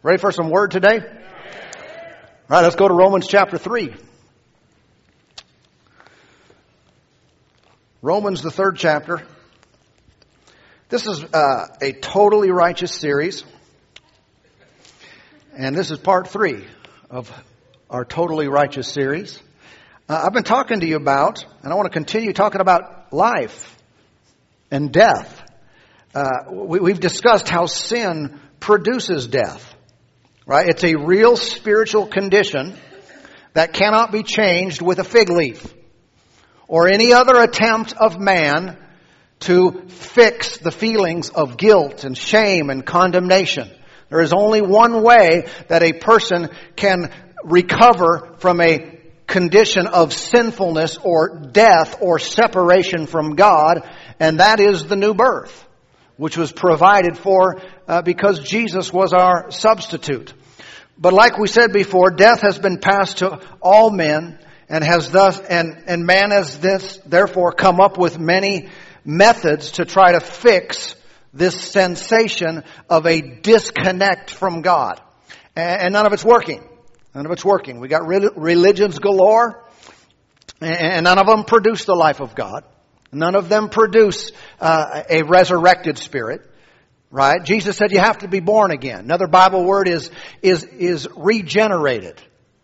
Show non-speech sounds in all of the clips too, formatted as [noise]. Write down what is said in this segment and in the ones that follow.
Ready for some word today? All right, let's go to Romans chapter 3. Romans, the third chapter. This is uh, a totally righteous series. And this is part three of our totally righteous series. Uh, I've been talking to you about, and I want to continue talking about life and death. Uh, we, have discussed how sin produces death. Right? It's a real spiritual condition that cannot be changed with a fig leaf or any other attempt of man to fix the feelings of guilt and shame and condemnation. There is only one way that a person can recover from a condition of sinfulness or death or separation from God, and that is the new birth, which was provided for uh, because Jesus was our substitute. But like we said before, death has been passed to all men and has thus, and, and man has this, therefore come up with many methods to try to fix this sensation of a disconnect from God. And, none of it's working. None of it's working. We got religions galore, and none of them produce the life of God. None of them produce uh, a resurrected spirit. Right? Jesus said you have to be born again. Another Bible word is, is, is regenerated.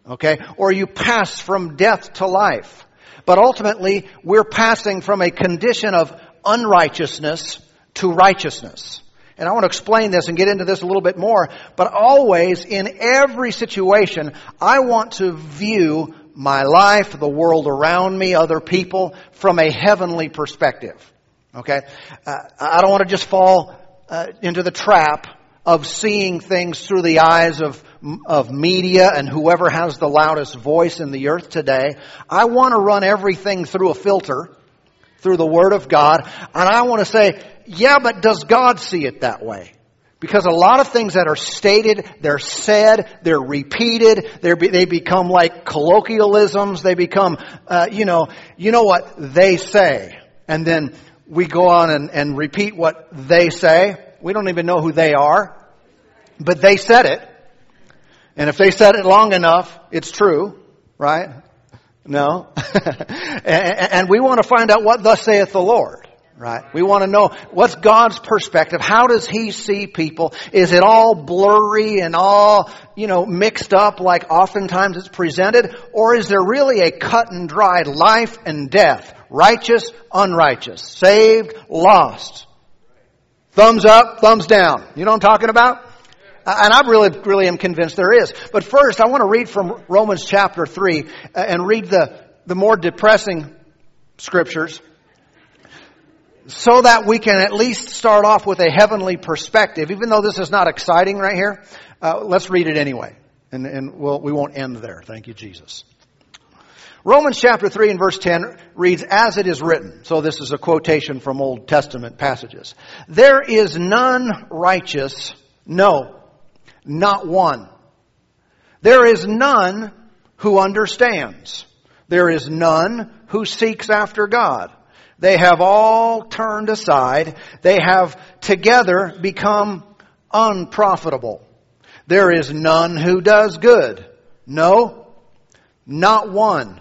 Okay? Or you pass from death to life. But ultimately, we're passing from a condition of unrighteousness to righteousness. And I want to explain this and get into this a little bit more, but always in every situation, I want to view my life, the world around me, other people from a heavenly perspective. Okay? Uh, I don't want to just fall uh, into the trap of seeing things through the eyes of of media and whoever has the loudest voice in the earth today. I want to run everything through a filter, through the Word of God, and I want to say, yeah, but does God see it that way? Because a lot of things that are stated, they're said, they're repeated, they're, they become like colloquialisms, they become, uh, you know, you know what they say. And then we go on and, and repeat what they say. We don't even know who they are, but they said it. And if they said it long enough, it's true, right? No. [laughs] and we want to find out what thus saith the Lord, right? We want to know what's God's perspective. How does He see people? Is it all blurry and all, you know, mixed up like oftentimes it's presented? Or is there really a cut and dried life and death? Righteous, unrighteous. Saved, lost. Thumbs up, thumbs down. You know what I'm talking about? And I really, really am convinced there is. But first, I want to read from Romans chapter 3 uh, and read the, the more depressing scriptures so that we can at least start off with a heavenly perspective. Even though this is not exciting right here, uh, let's read it anyway. And, and we'll, we won't end there. Thank you, Jesus. Romans chapter 3 and verse 10 reads, as it is written. So this is a quotation from Old Testament passages. There is none righteous, no, not one. There is none who understands. There is none who seeks after God. They have all turned aside. They have together become unprofitable. There is none who does good. No, not one.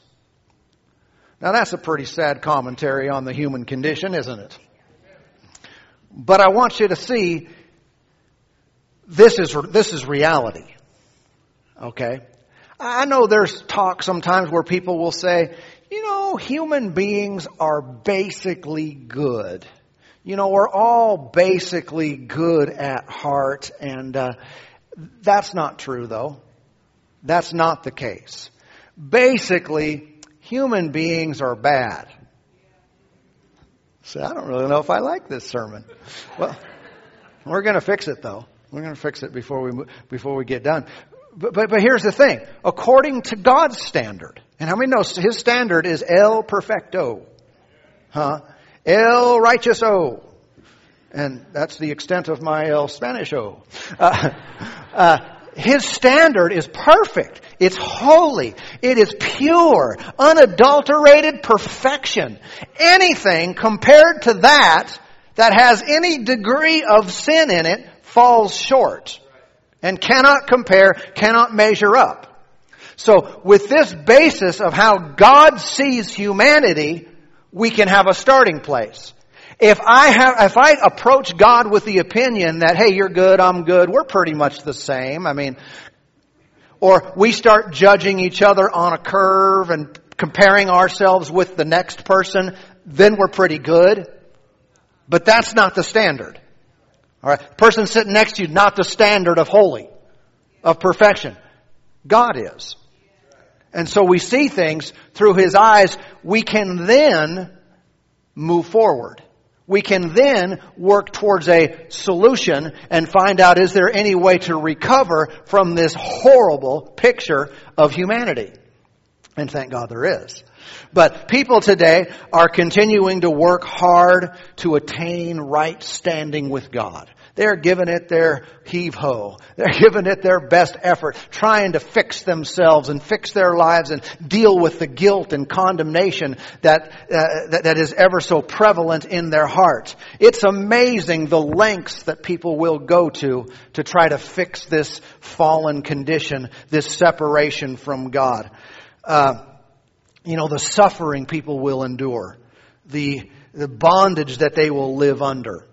Now that's a pretty sad commentary on the human condition, isn't it? But I want you to see this is, this is reality. Okay? I know there's talk sometimes where people will say, you know, human beings are basically good. You know, we're all basically good at heart, and uh, that's not true, though. That's not the case. Basically, human beings are bad. So I don't really know if I like this sermon. Well, we're going to fix it though. We're going to fix it before we before we get done. But, but, but here's the thing. According to God's standard, and how many know his standard is El Perfecto? Huh? El Righteouso. And that's the extent of my El Spanisho. Uh, [laughs] uh, his standard is perfect. It's holy. It is pure, unadulterated perfection. Anything compared to that that has any degree of sin in it falls short and cannot compare, cannot measure up. So with this basis of how God sees humanity, we can have a starting place. If I have, if I approach God with the opinion that, hey, you're good, I'm good, we're pretty much the same. I mean, or we start judging each other on a curve and comparing ourselves with the next person, then we're pretty good. But that's not the standard. Alright? Person sitting next to you, not the standard of holy, of perfection. God is. And so we see things through His eyes. We can then move forward. We can then work towards a solution and find out is there any way to recover from this horrible picture of humanity? And thank God there is. But people today are continuing to work hard to attain right standing with God. They're giving it their heave ho. They're giving it their best effort, trying to fix themselves and fix their lives and deal with the guilt and condemnation that, uh, that, that is ever so prevalent in their heart. It's amazing the lengths that people will go to to try to fix this fallen condition, this separation from God. Uh, you know, the suffering people will endure, the, the bondage that they will live under.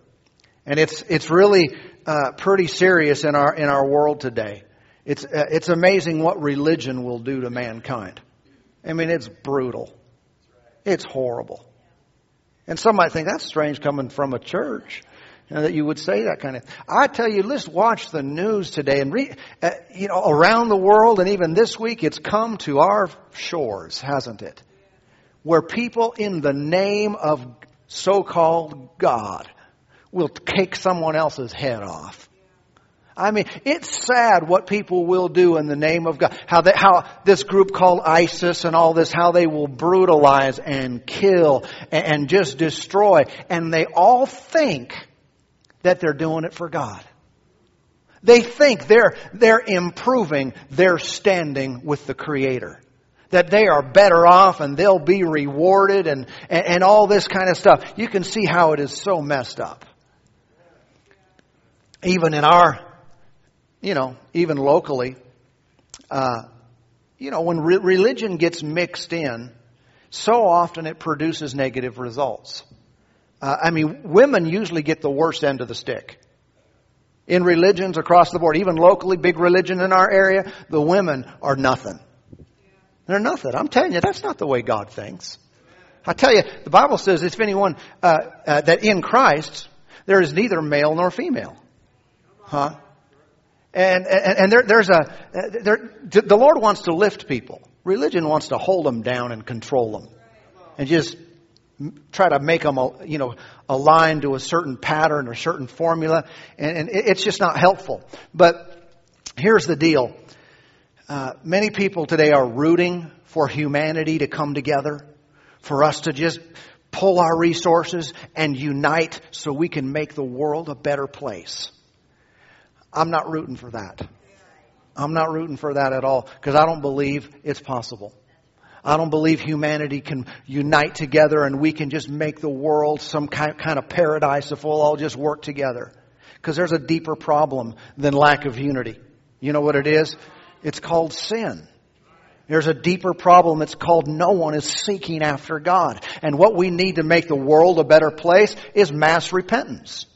And it's, it's really uh, pretty serious in our, in our world today. It's, uh, it's amazing what religion will do to mankind. I mean, it's brutal. It's horrible. And some might think that's strange coming from a church. You know, that you would say that kind of. I tell you, let's watch the news today and read. Uh, you know, around the world and even this week, it's come to our shores, hasn't it? Where people, in the name of so-called God, will take someone else's head off. I mean, it's sad what people will do in the name of God. How they, how this group called ISIS and all this, how they will brutalize and kill and, and just destroy. And they all think that they're doing it for God. They think they're, they're improving their standing with the Creator. That they are better off and they'll be rewarded and, and, and all this kind of stuff. You can see how it is so messed up. Even in our, you know, even locally, uh, you know, when re- religion gets mixed in, so often it produces negative results. Uh, I mean, women usually get the worst end of the stick. In religions across the board, even locally, big religion in our area, the women are nothing. They're nothing. I'm telling you, that's not the way God thinks. I tell you, the Bible says if anyone, uh, uh, that in Christ, there is neither male nor female. Huh? And, and, and there, there's a, there, the Lord wants to lift people. Religion wants to hold them down and control them. And just try to make them, you know, align to a certain pattern or certain formula, and, and it's just not helpful. But here's the deal: uh, many people today are rooting for humanity to come together, for us to just pull our resources and unite so we can make the world a better place. I'm not rooting for that. I'm not rooting for that at all because I don't believe it's possible. I don't believe humanity can unite together and we can just make the world some kind of paradise if we'll all just work together. Because there's a deeper problem than lack of unity. You know what it is? It's called sin. There's a deeper problem. It's called no one is seeking after God. And what we need to make the world a better place is mass repentance.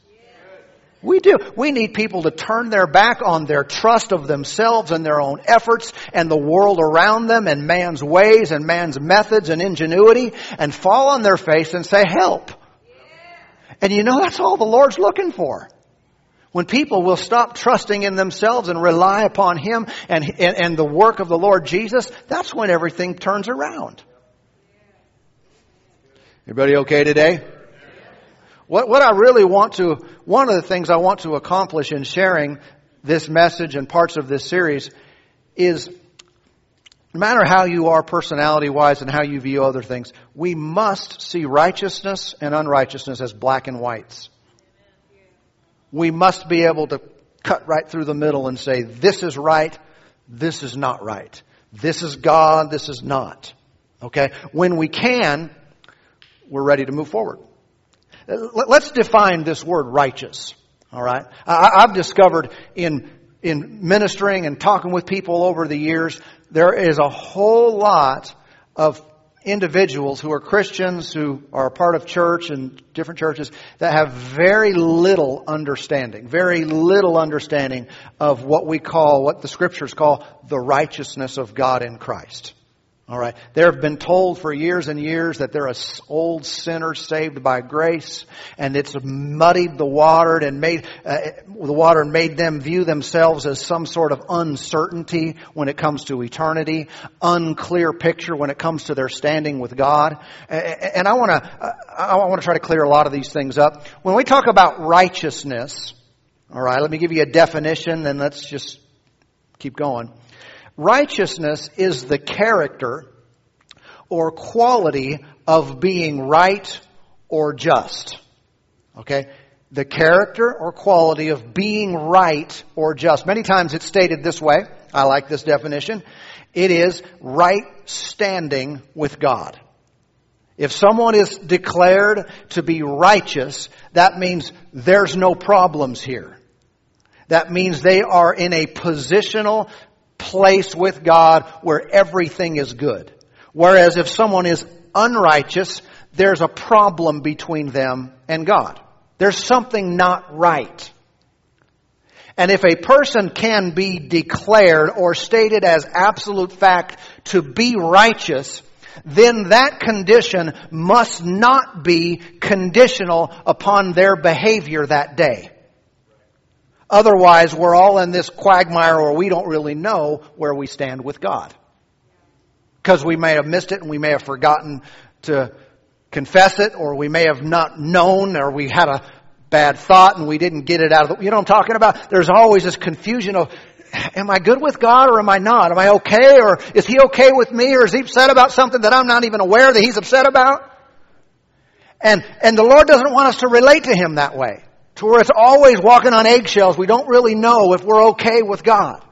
We do. We need people to turn their back on their trust of themselves and their own efforts and the world around them and man's ways and man's methods and ingenuity and fall on their face and say, help. And you know, that's all the Lord's looking for. When people will stop trusting in themselves and rely upon Him and, and, and the work of the Lord Jesus, that's when everything turns around. Everybody okay today? What, what I really want to, one of the things I want to accomplish in sharing this message and parts of this series is no matter how you are personality wise and how you view other things, we must see righteousness and unrighteousness as black and whites. We must be able to cut right through the middle and say, this is right, this is not right. This is God, this is not. Okay? When we can, we're ready to move forward. Uh, let's define this word righteous. Alright? I've discovered in, in ministering and talking with people over the years there is a whole lot of individuals who are Christians, who are part of church and different churches, that have very little understanding, very little understanding of what we call, what the scriptures call, the righteousness of God in Christ. All right. They have been told for years and years that they're a old sinner saved by grace, and it's muddied the water and made uh, the water made them view themselves as some sort of uncertainty when it comes to eternity, unclear picture when it comes to their standing with God. And I want to I want to try to clear a lot of these things up. When we talk about righteousness, all right, let me give you a definition, and let's just keep going. Righteousness is the character or quality of being right or just. Okay? The character or quality of being right or just. Many times it's stated this way. I like this definition. It is right standing with God. If someone is declared to be righteous, that means there's no problems here. That means they are in a positional place with God where everything is good. Whereas if someone is unrighteous, there's a problem between them and God. There's something not right. And if a person can be declared or stated as absolute fact to be righteous, then that condition must not be conditional upon their behavior that day. Otherwise, we're all in this quagmire where we don't really know where we stand with God. Because we may have missed it and we may have forgotten to confess it, or we may have not known, or we had a bad thought and we didn't get it out of the, you know what I'm talking about? There's always this confusion of, am I good with God or am I not? Am I okay or is He okay with me or is He upset about something that I'm not even aware that He's upset about? And, and the Lord doesn't want us to relate to Him that way to where it's always walking on eggshells. We don't really know if we're okay with God.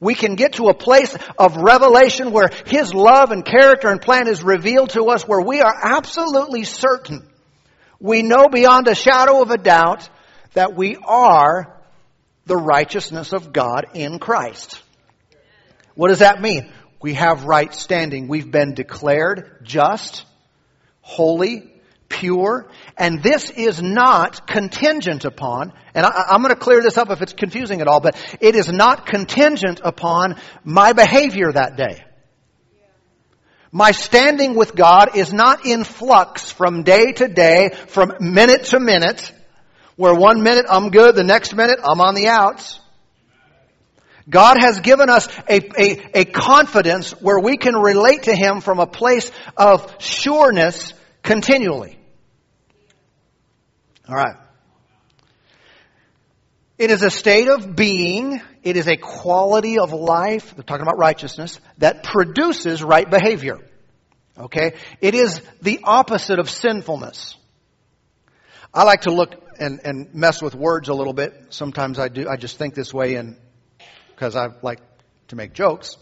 We can get to a place of revelation where His love and character and plan is revealed to us where we are absolutely certain. We know beyond a shadow of a doubt that we are the righteousness of God in Christ. What does that mean? We have right standing. We've been declared just, holy, pure, and this is not contingent upon, and I, am going to clear this up if it's confusing at all, but it is not contingent upon my behavior that day. My standing with God is not in flux from day to day, from minute to minute, where one minute I'm good, the next minute I'm on the outs. God has given us a, a, a confidence where we can relate to Him from a place of sureness continually. All right. It is a state of being, it is a quality of life, we're talking about righteousness, that produces right behavior. Okay? It is the opposite of sinfulness. I like to look and, and mess with words a little bit. Sometimes I do, I just think this way and because I like to make jokes.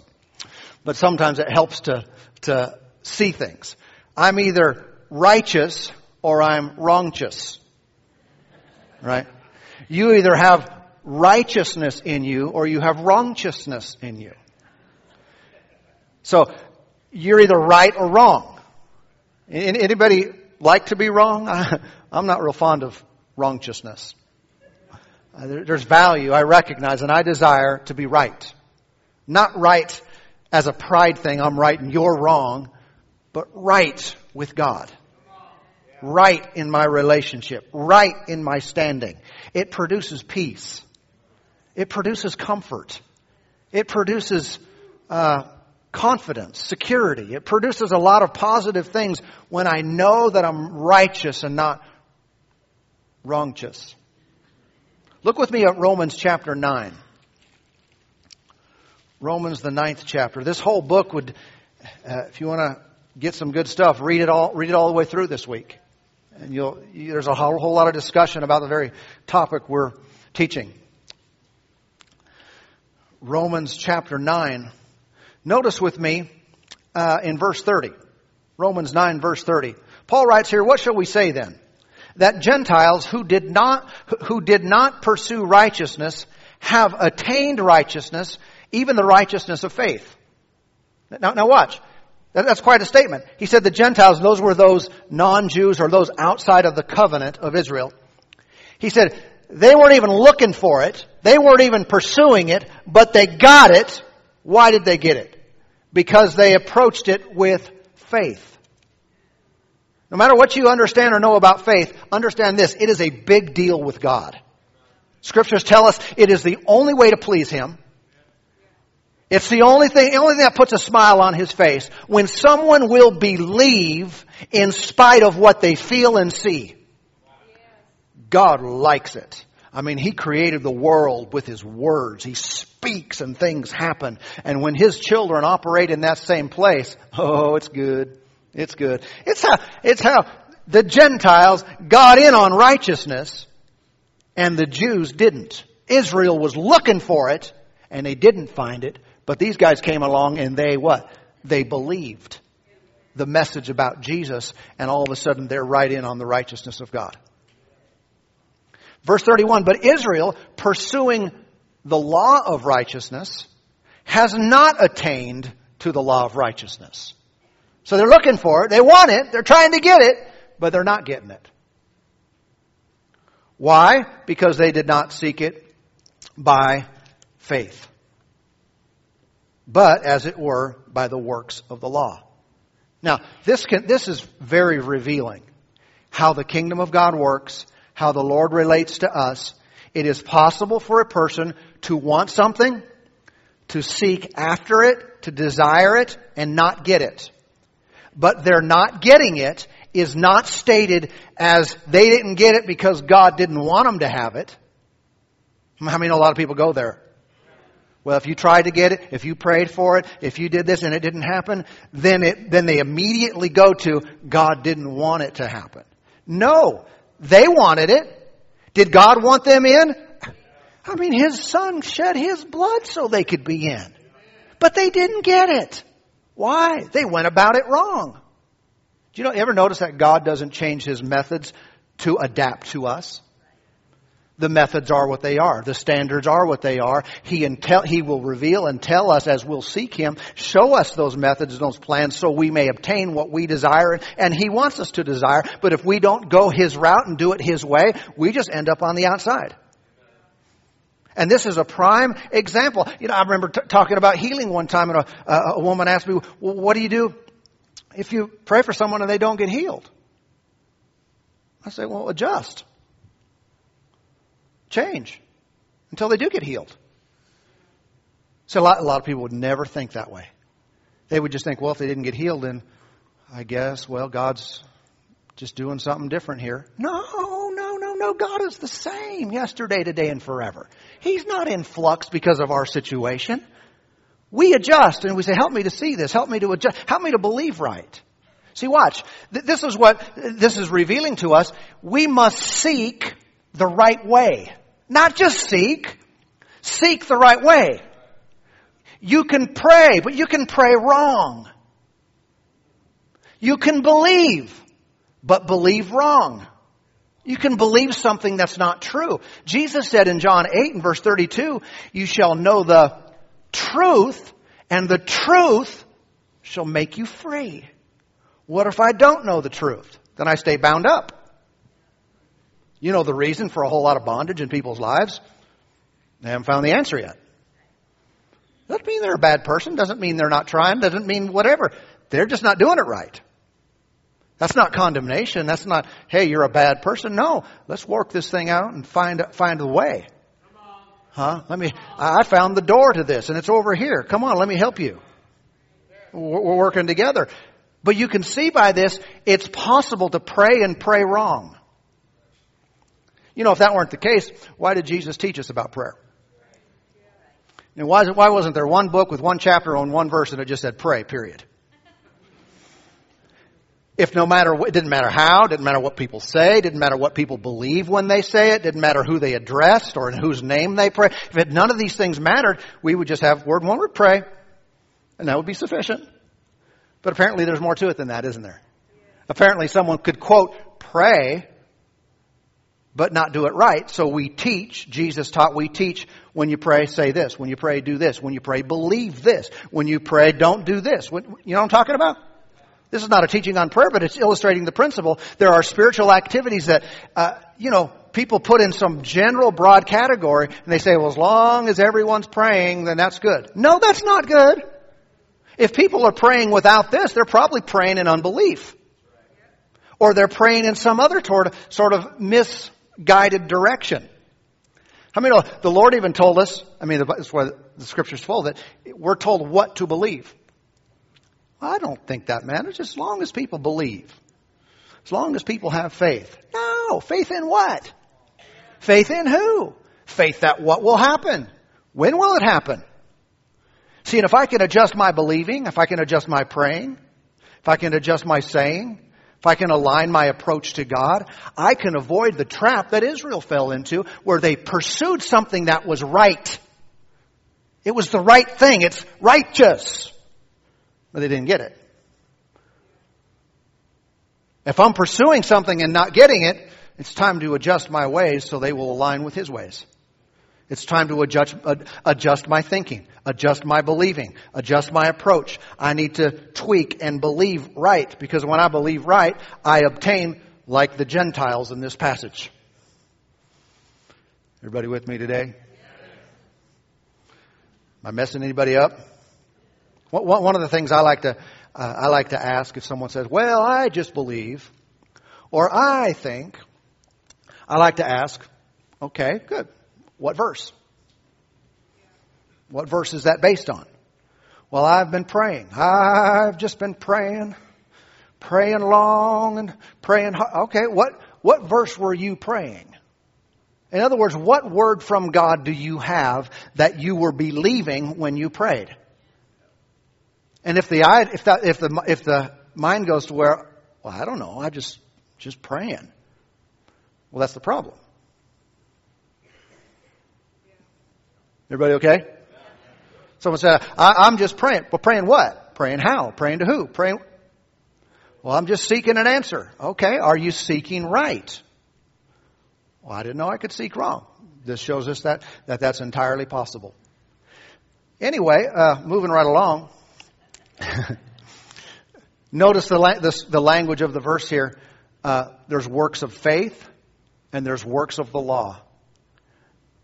But sometimes it helps to, to see things. I'm either righteous or I'm wrongchous. Right? You either have righteousness in you or you have wrongchousness in you. So, you're either right or wrong. Anybody like to be wrong? [laughs] I'm not real fond of wrongchousness. Uh, there's value I recognize and I desire to be right. Not right as a pride thing, I'm right and you're wrong, but right with God right in my relationship, right in my standing. It produces peace. It produces comfort. It produces uh, confidence, security. It produces a lot of positive things when I know that I'm righteous and not wrongchous. Look with me at Romans chapter 9. Romans, the ninth chapter. This whole book would, uh, if you want to get some good stuff, read it all, read it all the way through this week. And there's a whole, whole lot of discussion about the very topic we're teaching. Romans chapter 9. Notice with me uh, in verse 30. Romans 9 verse 30. Paul writes here, what shall we say then? That Gentiles who did not, who did not pursue righteousness have attained righteousness, even the righteousness of faith. Now, now watch. That's quite a statement. He said the Gentiles, those were those non-Jews or those outside of the covenant of Israel. He said they weren't even looking for it. They weren't even pursuing it, but they got it. Why did they get it? Because they approached it with faith. No matter what you understand or know about faith, understand this. It is a big deal with God. Scriptures tell us it is the only way to please Him. It's the only thing, the only thing that puts a smile on his face when someone will believe in spite of what they feel and see. God likes it. I mean, He created the world with His words. He speaks and things happen. And when His children operate in that same place, [laughs] oh, it's good. It's good. It's how, it's how the Gentiles got in on righteousness and the Jews didn't. Israel was looking for it and they didn't find it. But these guys came along and they what? They believed the message about Jesus and all of a sudden they're right in on the righteousness of God. Verse 31, but Israel pursuing the law of righteousness has not attained to the law of righteousness. So they're looking for it. They want it. They're trying to get it, but they're not getting it. Why? Because they did not seek it by faith but as it were by the works of the law. Now, this can, this is very revealing. How the kingdom of God works, how the Lord relates to us. It is possible for a person to want something, to seek after it, to desire it, and not get it. But they're not getting it is not stated as they didn't get it because God didn't want them to have it. I mean, a lot of people go there. Well, if you tried to get it, if you prayed for it, if you did this and it didn't happen, then it, then they immediately go to, God didn't want it to happen. No. They wanted it. Did God want them in? I mean, His Son shed His blood so they could be in. But they didn't get it. Why? They went about it wrong. Do you know, ever notice that God doesn't change His methods to adapt to us? The methods are what they are. The standards are what they are. He, intel, he will reveal and tell us as we'll seek Him, show us those methods and those plans so we may obtain what we desire and He wants us to desire. But if we don't go His route and do it His way, we just end up on the outside. And this is a prime example. You know, I remember t- talking about healing one time and a, a woman asked me, well, what do you do if you pray for someone and they don't get healed? I say, well, adjust change until they do get healed. So a lot, a lot of people would never think that way. They would just think, well, if they didn't get healed, then I guess, well, God's just doing something different here. No, no, no, no. God is the same yesterday, today, and forever. He's not in flux because of our situation. We adjust and we say, help me to see this. Help me to adjust. Help me to believe right. See, watch. This is what this is revealing to us. We must seek the right way. Not just seek, seek the right way. You can pray, but you can pray wrong. You can believe, but believe wrong. You can believe something that's not true. Jesus said in John 8 and verse 32, you shall know the truth and the truth shall make you free. What if I don't know the truth? Then I stay bound up. You know the reason for a whole lot of bondage in people's lives? They haven't found the answer yet. Doesn't mean they're a bad person. Doesn't mean they're not trying. Doesn't mean whatever. They're just not doing it right. That's not condemnation. That's not, hey, you're a bad person. No, let's work this thing out and find find a way. Huh? Let me. I found the door to this, and it's over here. Come on, let me help you. We're working together. But you can see by this, it's possible to pray and pray wrong. You know, if that weren't the case, why did Jesus teach us about prayer? And why, why wasn't there one book with one chapter on one verse and it just said pray, period? If no matter what, it didn't matter how, didn't matter what people say, didn't matter what people believe when they say it, didn't matter who they addressed or in whose name they pray. If it, none of these things mattered, we would just have word one word pray, and that would be sufficient. But apparently there's more to it than that, isn't there? Apparently someone could quote, pray, but not do it right. So we teach, Jesus taught, we teach, when you pray, say this. When you pray, do this. When you pray, believe this. When you pray, don't do this. When, you know what I'm talking about? This is not a teaching on prayer, but it's illustrating the principle. There are spiritual activities that, uh, you know, people put in some general broad category, and they say, well, as long as everyone's praying, then that's good. No, that's not good. If people are praying without this, they're probably praying in unbelief. Or they're praying in some other sort of misguided direction. How many know the Lord even told us, I mean, that's why the scripture's full that we're told what to believe. I don't think that matters as long as people believe. As long as people have faith. No, faith in what? Faith in who? Faith that what will happen? When will it happen? See, and if I can adjust my believing, if I can adjust my praying, if I can adjust my saying, if I can align my approach to God, I can avoid the trap that Israel fell into where they pursued something that was right. It was the right thing. It's righteous but they didn't get it. If I'm pursuing something and not getting it, it's time to adjust my ways so they will align with His ways. It's time to adjust, adjust my thinking, adjust my believing, adjust my approach. I need to tweak and believe right because when I believe right, I obtain like the Gentiles in this passage. Everybody with me today? Am I messing anybody up? One of the things I like to, uh, I like to ask if someone says, well, I just believe, or I think, I like to ask, okay, good. What verse? What verse is that based on? Well, I've been praying. I've just been praying, praying long and praying hard. Okay, what, what verse were you praying? In other words, what word from God do you have that you were believing when you prayed? And if the if that if the if the mind goes to where, well, I don't know, I just just praying. Well, that's the problem. Everybody okay? Someone said, I, am just praying. Well, praying what? Praying how? Praying to who? Praying. Well, I'm just seeking an answer. Okay. Are you seeking right? Well, I didn't know I could seek wrong. This shows us that, that that's entirely possible. Anyway, uh, moving right along. [laughs] Notice the, la- the, the, language of the verse here. Uh, there's works of faith and there's works of the law.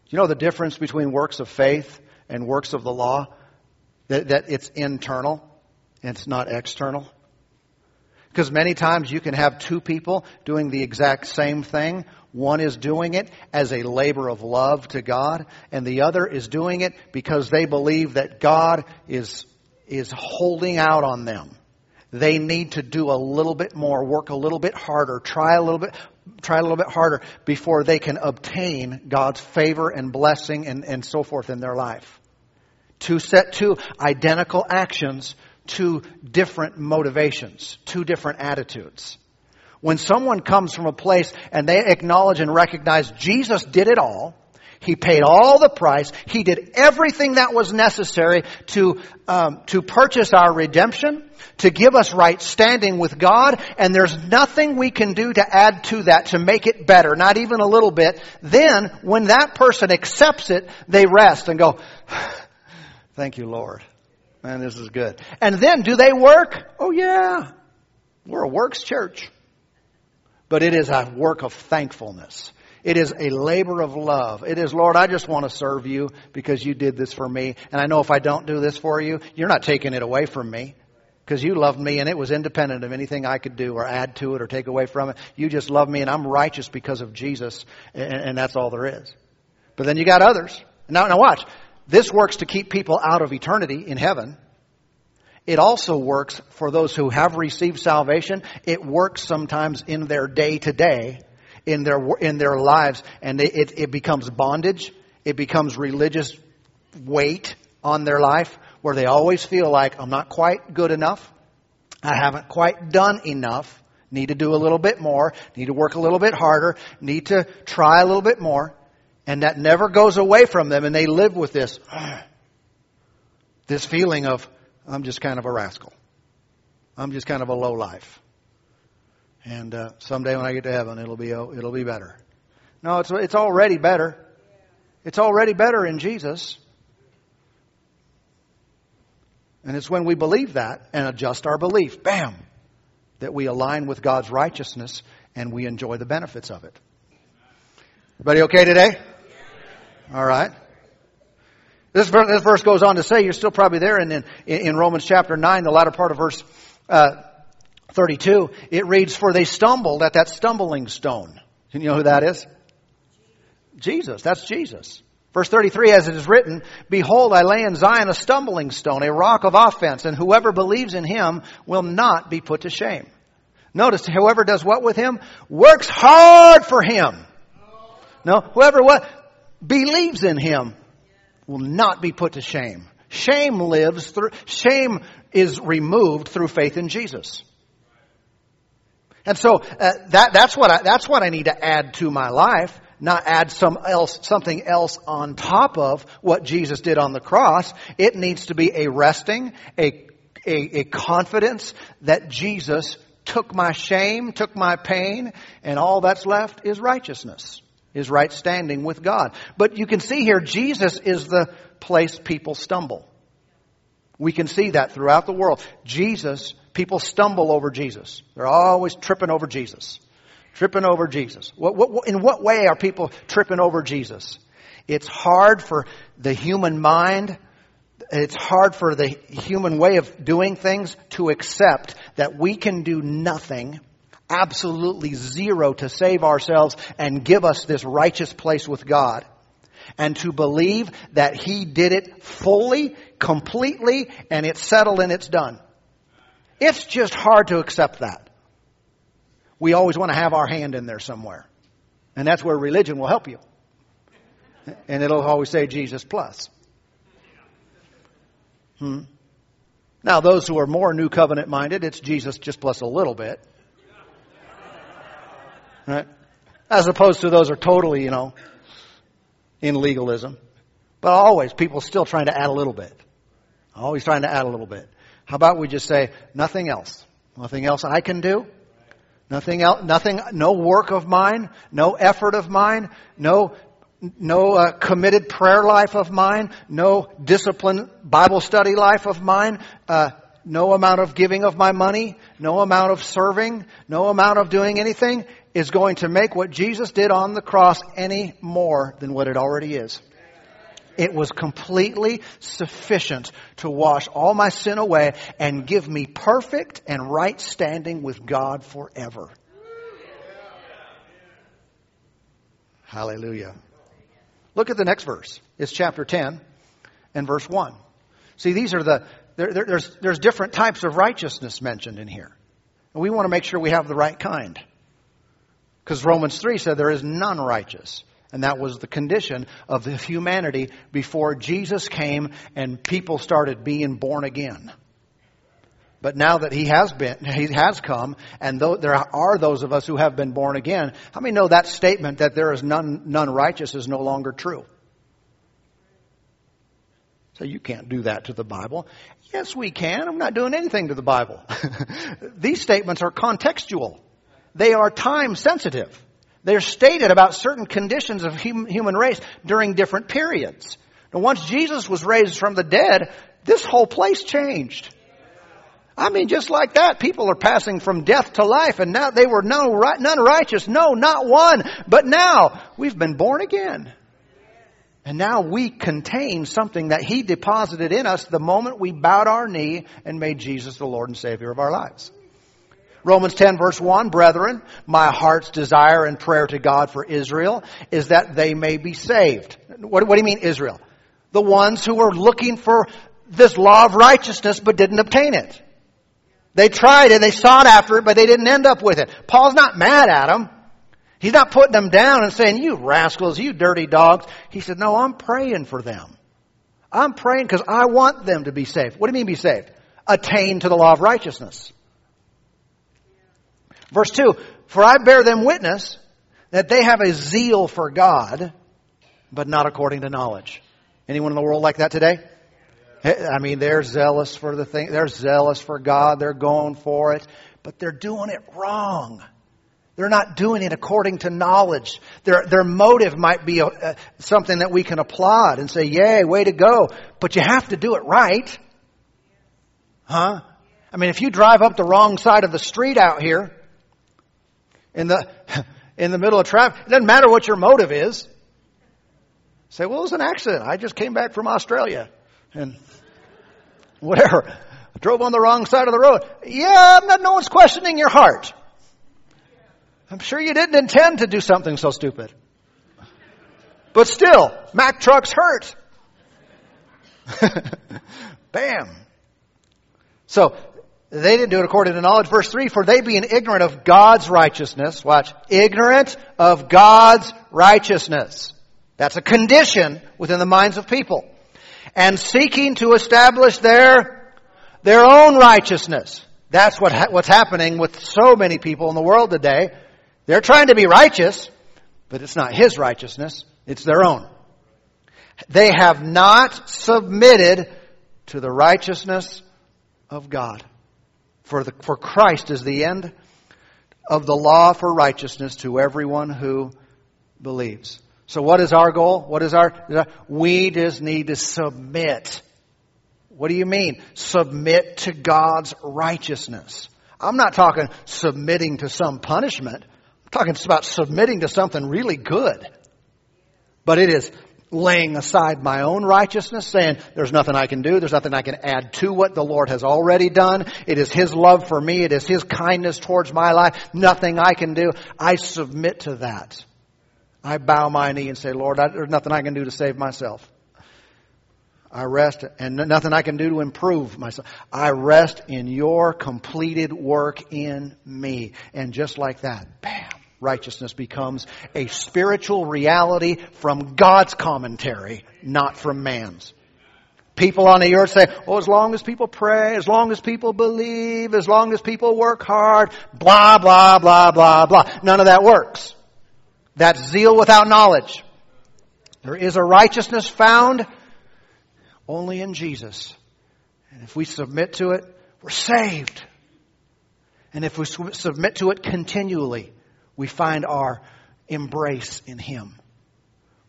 You know the difference between works of faith and works of the law? That, that it's internal and it's not external. Because many times you can have two people doing the exact same thing. One is doing it as a labor of love to God, and the other is doing it because they believe that God is is holding out on them. They need to do a little bit more, work a little bit harder, try a little bit, try a little bit harder before they can obtain God's favor and blessing and, and so forth in their life. To set two identical actions, two different motivations, two different attitudes. When someone comes from a place and they acknowledge and recognize Jesus did it all, he paid all the price. He did everything that was necessary to um, to purchase our redemption, to give us right standing with God, and there's nothing we can do to add to that to make it better, not even a little bit. Then, when that person accepts it, they rest and go, [sighs] "Thank you, Lord, man, this is good." And then, do they work? Oh yeah, we're a works church, but it is a work of thankfulness. It is a labor of love. It is, Lord, I just want to serve you because you did this for me. And I know if I don't do this for you, you're not taking it away from me because you loved me and it was independent of anything I could do or add to it or take away from it. You just love me and I'm righteous because of Jesus and, and that's all there is. But then you got others. Now, now watch. This works to keep people out of eternity in heaven. It also works for those who have received salvation. It works sometimes in their day to day in their, in their lives and they, it, it becomes bondage. It becomes religious weight on their life where they always feel like I'm not quite good enough. I haven't quite done enough. Need to do a little bit more. Need to work a little bit harder. Need to try a little bit more. And that never goes away from them and they live with this, [sighs] this feeling of, I'm just kind of a rascal. I'm just kind of a low life. And uh, someday when I get to heaven, it'll be it'll be better. No, it's it's already better. It's already better in Jesus. And it's when we believe that and adjust our belief, bam, that we align with God's righteousness and we enjoy the benefits of it. Everybody okay today? All right. This verse, this verse goes on to say, you're still probably there in, in, in Romans chapter 9, the latter part of verse uh, 32. It reads, For they stumbled at that stumbling stone. Can you know who that is? Jesus. That's Jesus. Verse 33, as it is written, Behold, I lay in Zion a stumbling stone, a rock of offense, and whoever believes in him will not be put to shame. Notice, whoever does what with him? Works hard for him. No, whoever what? Believes in him will not be put to shame. Shame lives through, shame is removed through faith in Jesus. And so uh, that, that's what I, that's what I need to add to my life, not add some else, something else on top of what Jesus did on the cross. It needs to be a resting, a, a, a confidence that Jesus took my shame, took my pain, and all that's left is righteousness, is right standing with God. But you can see here, Jesus is the place people stumble. We can see that throughout the world. Jesus People stumble over Jesus. They're always tripping over Jesus. Tripping over Jesus. What, what, in what way are people tripping over Jesus? It's hard for the human mind, it's hard for the human way of doing things to accept that we can do nothing, absolutely zero to save ourselves and give us this righteous place with God. And to believe that He did it fully, completely, and it's settled and it's done. It's just hard to accept that. We always want to have our hand in there somewhere. And that's where religion will help you. And it'll always say Jesus plus. Hmm. Now, those who are more new covenant minded, it's Jesus just plus a little bit. Right? As opposed to those who are totally, you know, in legalism. But always, people still trying to add a little bit. Always trying to add a little bit. How about we just say, nothing else? Nothing else I can do? Nothing else, nothing, no work of mine, no effort of mine, no, no uh, committed prayer life of mine, no disciplined Bible study life of mine, uh, no amount of giving of my money, no amount of serving, no amount of doing anything is going to make what Jesus did on the cross any more than what it already is. It was completely sufficient to wash all my sin away and give me perfect and right standing with God forever. Hallelujah. Look at the next verse. It's chapter 10 and verse 1. See, these are the, there, there, there's, there's different types of righteousness mentioned in here. And we want to make sure we have the right kind. Because Romans 3 said there is none righteous. And that was the condition of the humanity before Jesus came and people started being born again. But now that he has been, he has come, and there are those of us who have been born again, how many know that statement that there is none, none righteous is no longer true? So you can't do that to the Bible. Yes, we can. I'm not doing anything to the Bible. [laughs] These statements are contextual. They are time sensitive. They're stated about certain conditions of human race during different periods. Now, once Jesus was raised from the dead, this whole place changed. I mean, just like that, people are passing from death to life, and now they were no, none righteous. No, not one. But now, we've been born again. And now we contain something that He deposited in us the moment we bowed our knee and made Jesus the Lord and Savior of our lives. Romans 10 verse 1, brethren, my heart's desire and prayer to God for Israel is that they may be saved. What, what do you mean Israel? The ones who were looking for this law of righteousness but didn't obtain it. They tried it, they sought after it, but they didn't end up with it. Paul's not mad at them. He's not putting them down and saying, you rascals, you dirty dogs. He said, no, I'm praying for them. I'm praying because I want them to be saved. What do you mean be saved? Attain to the law of righteousness. Verse 2 For I bear them witness that they have a zeal for God, but not according to knowledge. Anyone in the world like that today? I mean, they're zealous for the thing, they're zealous for God, they're going for it, but they're doing it wrong. They're not doing it according to knowledge. Their, their motive might be a, a, something that we can applaud and say, yay, way to go. But you have to do it right. Huh? I mean, if you drive up the wrong side of the street out here, in the, [laughs] in the middle of traffic, it doesn't matter what your motive is. Say, well, it was an accident. I just came back from Australia. And [laughs] whatever. I drove on the wrong side of the road. Yeah, not, no one's questioning your heart. I'm sure you didn't intend to do something so stupid. But still, Mack trucks hurt. [laughs] Bam. So, they didn't do it according to knowledge. Verse 3, for they being ignorant of God's righteousness, watch, ignorant of God's righteousness. That's a condition within the minds of people. And seeking to establish their, their own righteousness. That's what, what's happening with so many people in the world today. They're trying to be righteous, but it's not His righteousness, it's their own. They have not submitted to the righteousness of God. For, the, for Christ is the end of the law for righteousness to everyone who believes. So what is our goal? What is our, we just need to submit. What do you mean? Submit to God's righteousness. I'm not talking submitting to some punishment. I'm talking about submitting to something really good. But it is laying aside my own righteousness, saying, there's nothing I can do, there's nothing I can add to what the Lord has already done. It is His love for me, it is His kindness towards my life, nothing I can do. I submit to that. I bow my knee and say, Lord, I, there's nothing I can do to save myself. I rest, and nothing I can do to improve myself. I rest in your completed work in me. And just like that, bam, righteousness becomes a spiritual reality from God's commentary, not from man's. People on the earth say, oh, as long as people pray, as long as people believe, as long as people work hard, blah, blah, blah, blah, blah. None of that works. That's zeal without knowledge. There is a righteousness found only in Jesus. And if we submit to it, we're saved. And if we submit to it continually, we find our embrace in Him.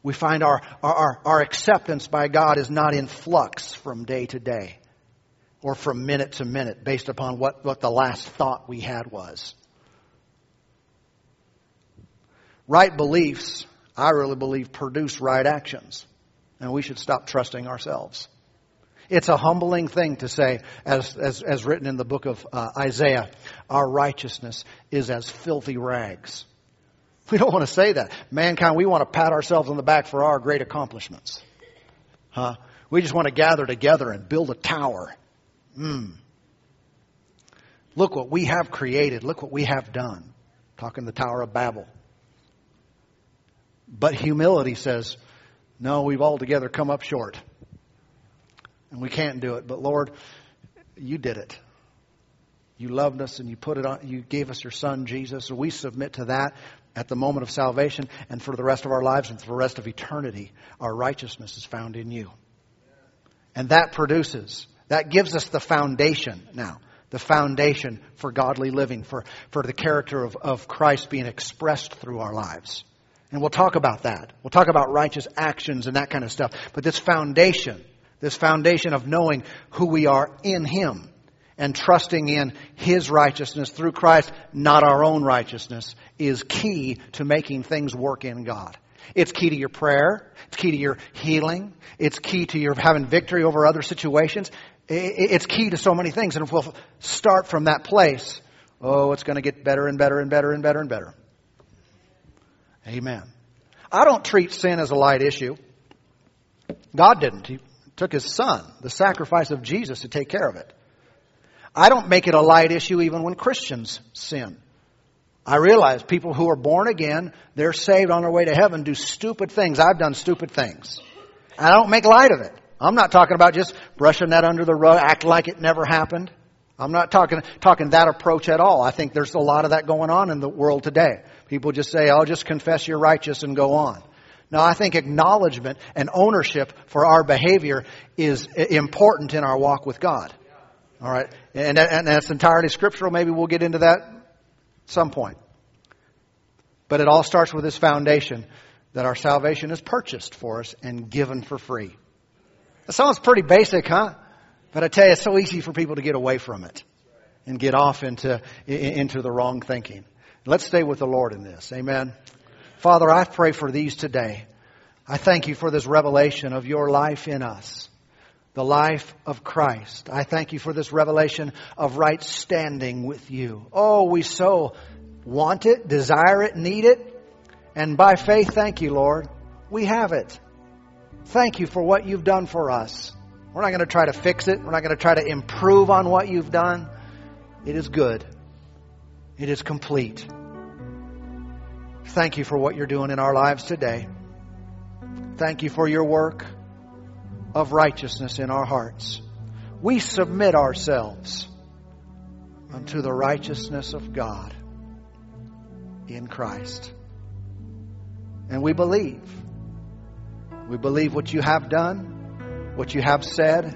We find our, our, our acceptance by God is not in flux from day to day or from minute to minute based upon what, what the last thought we had was. Right beliefs, I really believe, produce right actions. And we should stop trusting ourselves. It's a humbling thing to say, as, as, as written in the book of uh, Isaiah, our righteousness is as filthy rags. We don't want to say that. Mankind, we want to pat ourselves on the back for our great accomplishments. Huh? We just want to gather together and build a tower. Mm. Look what we have created. Look what we have done. Talking the Tower of Babel. But humility says, no, we've altogether come up short. And we can't do it. But Lord, you did it. You loved us and you put it on, you gave us your son, Jesus. So we submit to that at the moment of salvation and for the rest of our lives and for the rest of eternity. Our righteousness is found in you. And that produces, that gives us the foundation now. The foundation for godly living, for, for the character of, of Christ being expressed through our lives. And we'll talk about that. We'll talk about righteous actions and that kind of stuff. But this foundation, this foundation of knowing who we are in Him and trusting in His righteousness through Christ, not our own righteousness, is key to making things work in God. It's key to your prayer. It's key to your healing. It's key to your having victory over other situations. It's key to so many things. And if we'll start from that place, oh, it's going to get better and better and better and better and better. Amen. I don't treat sin as a light issue. God didn't. He took his son, the sacrifice of Jesus, to take care of it. I don't make it a light issue even when Christians sin. I realize people who are born again, they're saved on their way to heaven, do stupid things. I've done stupid things. I don't make light of it. I'm not talking about just brushing that under the rug, act like it never happened. I'm not talking, talking that approach at all. I think there's a lot of that going on in the world today. People just say, I'll just confess you're righteous and go on. No, I think acknowledgement and ownership for our behavior is important in our walk with God. All right. And, and that's entirely scriptural. Maybe we'll get into that at some point. But it all starts with this foundation that our salvation is purchased for us and given for free. That sounds pretty basic, huh? But I tell you, it's so easy for people to get away from it and get off into, into the wrong thinking. Let's stay with the Lord in this. Amen. Father, I pray for these today. I thank you for this revelation of your life in us, the life of Christ. I thank you for this revelation of right standing with you. Oh, we so want it, desire it, need it. And by faith, thank you, Lord. We have it. Thank you for what you've done for us. We're not going to try to fix it. We're not going to try to improve on what you've done. It is good. It is complete. Thank you for what you're doing in our lives today. Thank you for your work of righteousness in our hearts. We submit ourselves unto the righteousness of God in Christ. And we believe. We believe what you have done, what you have said,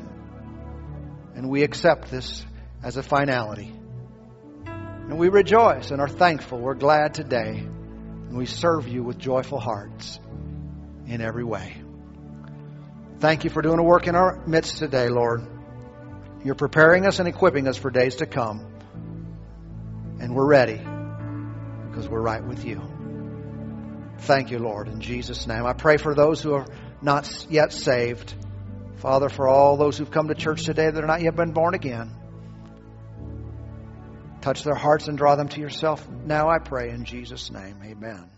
and we accept this as a finality. And we rejoice and are thankful. We're glad today. And we serve you with joyful hearts in every way. Thank you for doing a work in our midst today, Lord. You're preparing us and equipping us for days to come. And we're ready because we're right with you. Thank you, Lord, in Jesus' name. I pray for those who are not yet saved. Father, for all those who've come to church today that are not yet been born again. Touch their hearts and draw them to yourself. Now I pray in Jesus' name. Amen.